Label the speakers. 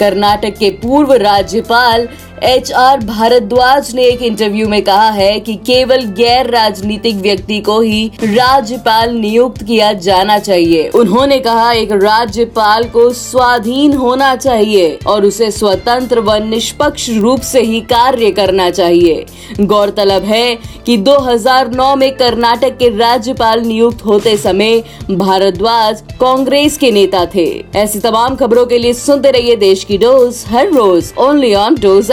Speaker 1: कर्नाटक के पूर्व राज्यपाल एच आर भारद्वाज ने एक इंटरव्यू में कहा है कि केवल गैर राजनीतिक व्यक्ति को ही राज्यपाल नियुक्त किया जाना चाहिए। उन्होंने कहा, एक राज्यपाल को स्वाधीन होना चाहिए और उसे स्वतंत्र व निष्पक्ष रूप से ही कार्य करना चाहिए। गौरतलब है कि 2009 में कर्नाटक के राज्यपाल नियुक्त होते समय भारद्वाज कांग्रेस के नेता थे। ऐसी तमाम खबरों के लिए सुनते रहिए देश की डोज, हर रोज ओनली ऑन डोज